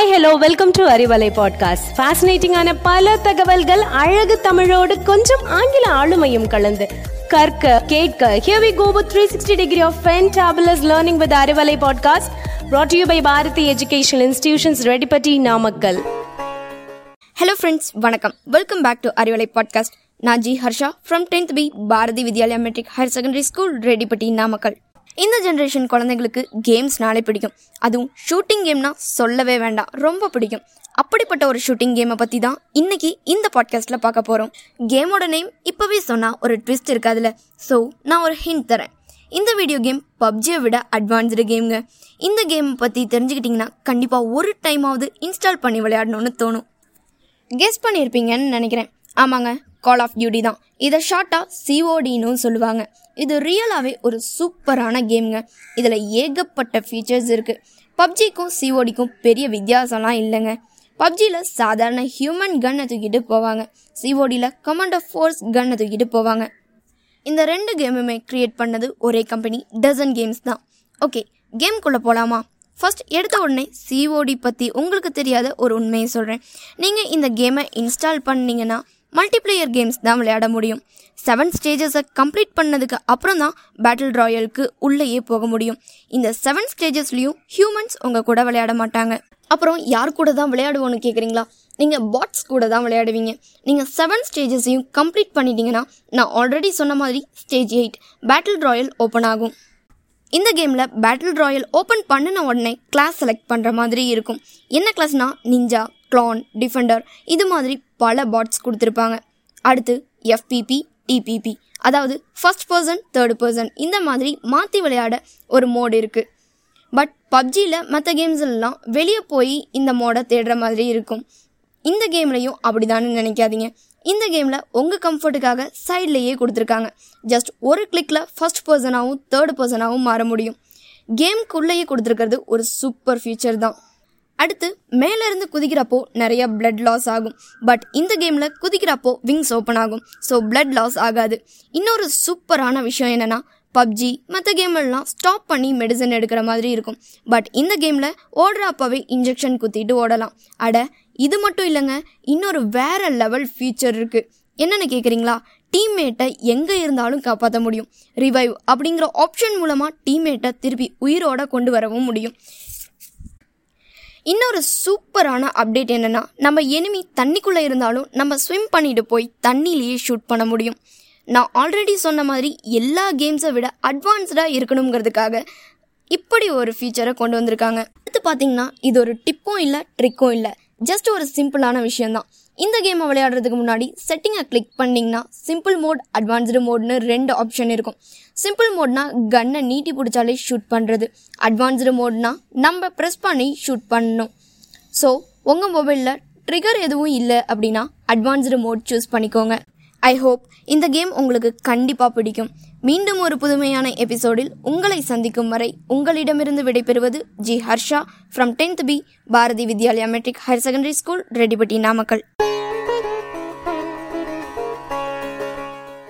Hi hello welcome to Arivalai podcast ஃபேசினேட்டிங்கான பல தகவல்கள் அழகு தமிழோடு கொஞ்சம் ஆங்கில ஆளுமையும் கலந்து. கற்க கேட்க here we go with 360 degree of fantabulous learning with Arivalai podcast brought to you by Bharathi educational institutions Reddipatti Namakkal hello friends வணக்கம். Welcome back to Arivalai podcast நான் G Harsha from tenth B Bharathi Vidyalaya matric higher secondary school Reddipatti Namakkal இந்த generation குழந்தைங்களுக்கு கேம்ஸ்னாலே பிடிக்கும். அதுவும் shooting கேம்னா சொல்லவே வேண்டாம். ரொம்ப பிடிக்கும். அப்படிப்பட்ட ஒரு ஷூட்டிங் கேமை பற்றி தான் இன்னைக்கு இந்த பாட்காஸ்ட்டில் பார்க்க போகிறோம் கேமோட நேம் இப்போவே சொன்னால் ஒரு ட்விஸ்ட் இருக்காதுல்ல. ஸோ நான் ஒரு ஹிண்ட் தரேன். இந்த வீடியோ கேம் பப்ஜியை விட அட்வான்ஸ்டு கேம்ங்க இந்த கேமை பற்றி தெரிஞ்சுக்கிட்டிங்கன்னா கண்டிப்பாக ஒரு டைமாவது இன்ஸ்டால் பண்ணி விளையாடணும்னு தோணும். கெஸ் பண்ணியிருப்பீங்கன்னு நினைக்கிறேன். ஆமாங்க கால் ஆஃப் டியூட்டி தான். இதை ஷார்ட்டாக சிஓடின்னு சொல்லுவாங்க. இது ரியலாகவே ஒரு சூப்பரான கேம்ங்க இதில் ஏகப்பட்ட ஃபீச்சர்ஸ் இருக்குது பப்ஜிக்கும் சிஓடிக்கும் பெரிய வித்தியாசம்லாம் இல்லைங்க. பப்ஜியில் சாதாரண ஹியூமன் கன்னை தூக்கிட்டு போவாங்க. சிஓடியில் கமாண்டர் ஃபோர்ஸ் கன்னை தூக்கிட்டு போவாங்க. இந்த ரெண்டு கேமுமே க்ரியேட் பண்ணது ஒரே கம்பெனி டசன் கேம்ஸ் தான். ஓகே கேம்குள்ளே போகலாமா ஃபர்ஸ்ட் எடுத்த உடனே சிஓடி பற்றி உங்களுக்கு தெரியாத ஒரு உண்மையை சொல்கிறேன் நீங்கள் இந்த கேமை இன்ஸ்டால் பண்ணீங்கன்னா மல்டிப்ளேயர் கேம்ஸ் தான் விளையாட முடியும். செவன் ஸ்டேஜஸை கம்ப்ளீட் பண்ணதுக்கு அப்புறம் தான் பேட்டில் ராயலுக்கு உள்ளேயே போக முடியும். இந்த செவன் ஸ்டேஜஸ்லேயும் ஹியூமன்ஸ் உங்கள் கூட விளையாட மாட்டாங்க. அப்புறம் யார் கூட தான் விளையாடுவோன்னு கேட்குறீங்களா நீங்கள் பாட்ஸ் கூட தான் விளையாடுவீங்க. நீங்கள் செவன் ஸ்டேஜஸையும் கம்ப்ளீட் பண்ணிட்டீங்கன்னா நான் ஆல்ரெடி சொன்ன மாதிரி stage eight battle royale open ஆகும். இந்த கேமில் பேட்டில் ராயல் ஓப்பன் பண்ணின உடனே கிளாஸ் செலக்ட் பண்ணுற மாதிரி இருக்கும். என்ன கிளாஸ்னால் நிஞ்சா க்ளான் டிஃபெண்டர் இது மாதிரி பல பாட்ஸ் கொடுத்துருப்பாங்க. அடுத்து எஃபிபி டிபிபி அதாவது ஃபஸ்ட் பர்சன் தேர்ட் பர்சன் இந்த மாதிரி மாற்றி விளையாட ஒரு மோடு இருக்குது பட் பப்ஜியில் மற்ற கேம்ஸ்லாம் வெளியே போய் இந்த மோடை தேடுற மாதிரி இருக்கும். இந்த கேம்லையும் அப்படிதான்னு நினைக்காதீங்க. இந்த கேமில் உங்கள் கம்ஃபர்ட்டுக்காக சைட்லேயே கொடுத்துருக்காங்க. ஜஸ்ட் ஒரு கிளிக்கில் ஃபர்ஸ்ட் பர்சனாகவும் தேர்ட் பர்சனாகவும் மாற முடியும். கேம்குள்ளேயே கொடுத்துருக்கிறது ஒரு சூப்பர் ஃபியூச்சர் தான். அடுத்து மேலேருந்து குதிக்கிறப்போ நிறைய பிளட் லாஸ் ஆகும். பட் இந்த கேமில் குதிக்கிறப்போ விங்ஸ் ஓப்பன் ஆகும். ஸோ பிளட் லாஸ் ஆகாது. இன்னொரு சூப்பரான விஷயம் என்னென்னா பப்ஜி மற்ற கேம்லாம் ஸ்டாப் பண்ணி மெடிசன் எடுக்கிற மாதிரி இருக்கும். பட் இந்த கேமில் ஓடுறப்பவே இன்ஜெக்ஷன் குத்திட்டு ஓடலாம். அட இது மட்டும் இல்லைங்க இன்னொரு வேறு லெவல் ஃபியூச்சர் இருக்குது என்னென்னு கேட்குறீங்களா டீம்மேட்டை எங்கே இருந்தாலும் காப்பாற்ற முடியும். ரிவைவ் அப்படிங்கிற ஆப்ஷன் மூலமாக டீம்மேட்டை திருப்பி உயிரோட கொண்டு வரவும் முடியும். இன்னொரு சூப்பரான அப்டேட் என்னென்னா நம்ம எனிமி தண்ணிக்குள்ளே இருந்தாலும் நம்ம ஸ்விம் பண்ணிட்டு போய் தண்ணியிலேயே ஷூட் பண்ண முடியும். நான் ஆல்ரெடி சொன்ன மாதிரி எல்லா கேம்ஸை விட அட்வான்ஸ்டாக இருக்கணுங்கிறதுக்காக இப்படி ஒரு ஃபீச்சரை கொண்டு வந்திருக்காங்க. அடுத்து பார்த்தீங்கன்னா இது ஒரு டிப்பும் இல்லை ட்ரிக்கும் இல்லை. ஜஸ்ட் ஒரு சிம்பிளான விஷயம்தான். இந்த கேமை விளையாடுறதுக்கு முன்னாடி செட்டிங்கை கிளிக் பண்ணிங்கன்னா சிம்பிள் மோட் அட்வான்ஸ்டு மோட்னு ரெண்டு ஆப்ஷன் இருக்கும். சிம்பிள் மோட்னா கன்னை நீட்டி பிடிச்சாலே ஷூட் பண்ணுறது அட்வான்ஸ்டு மோட்னா நம்ம ப்ரெஸ் பண்ணி ஷூட் பண்ணணும். ஸோ உங்கள் மொபைலில் ட்ரிகர் எதுவும் இல்லை அப்படின்னா அட்வான்ஸ்டு மோட் சூஸ் பண்ணிக்கோங்க. ஐ ஹோப் இந்த கேம் உங்களுக்கு கண்டிப்பாக பிடிக்கும். மீண்டும் ஒரு புதுமையான எபிசோடில் உங்களை சந்திக்கும் வரை உங்களிடமிருந்து விடைபெறுவது G Harsha. From tenth B Bharathi Vidyalaya matric higher secondary school Reddipatti Namakkal.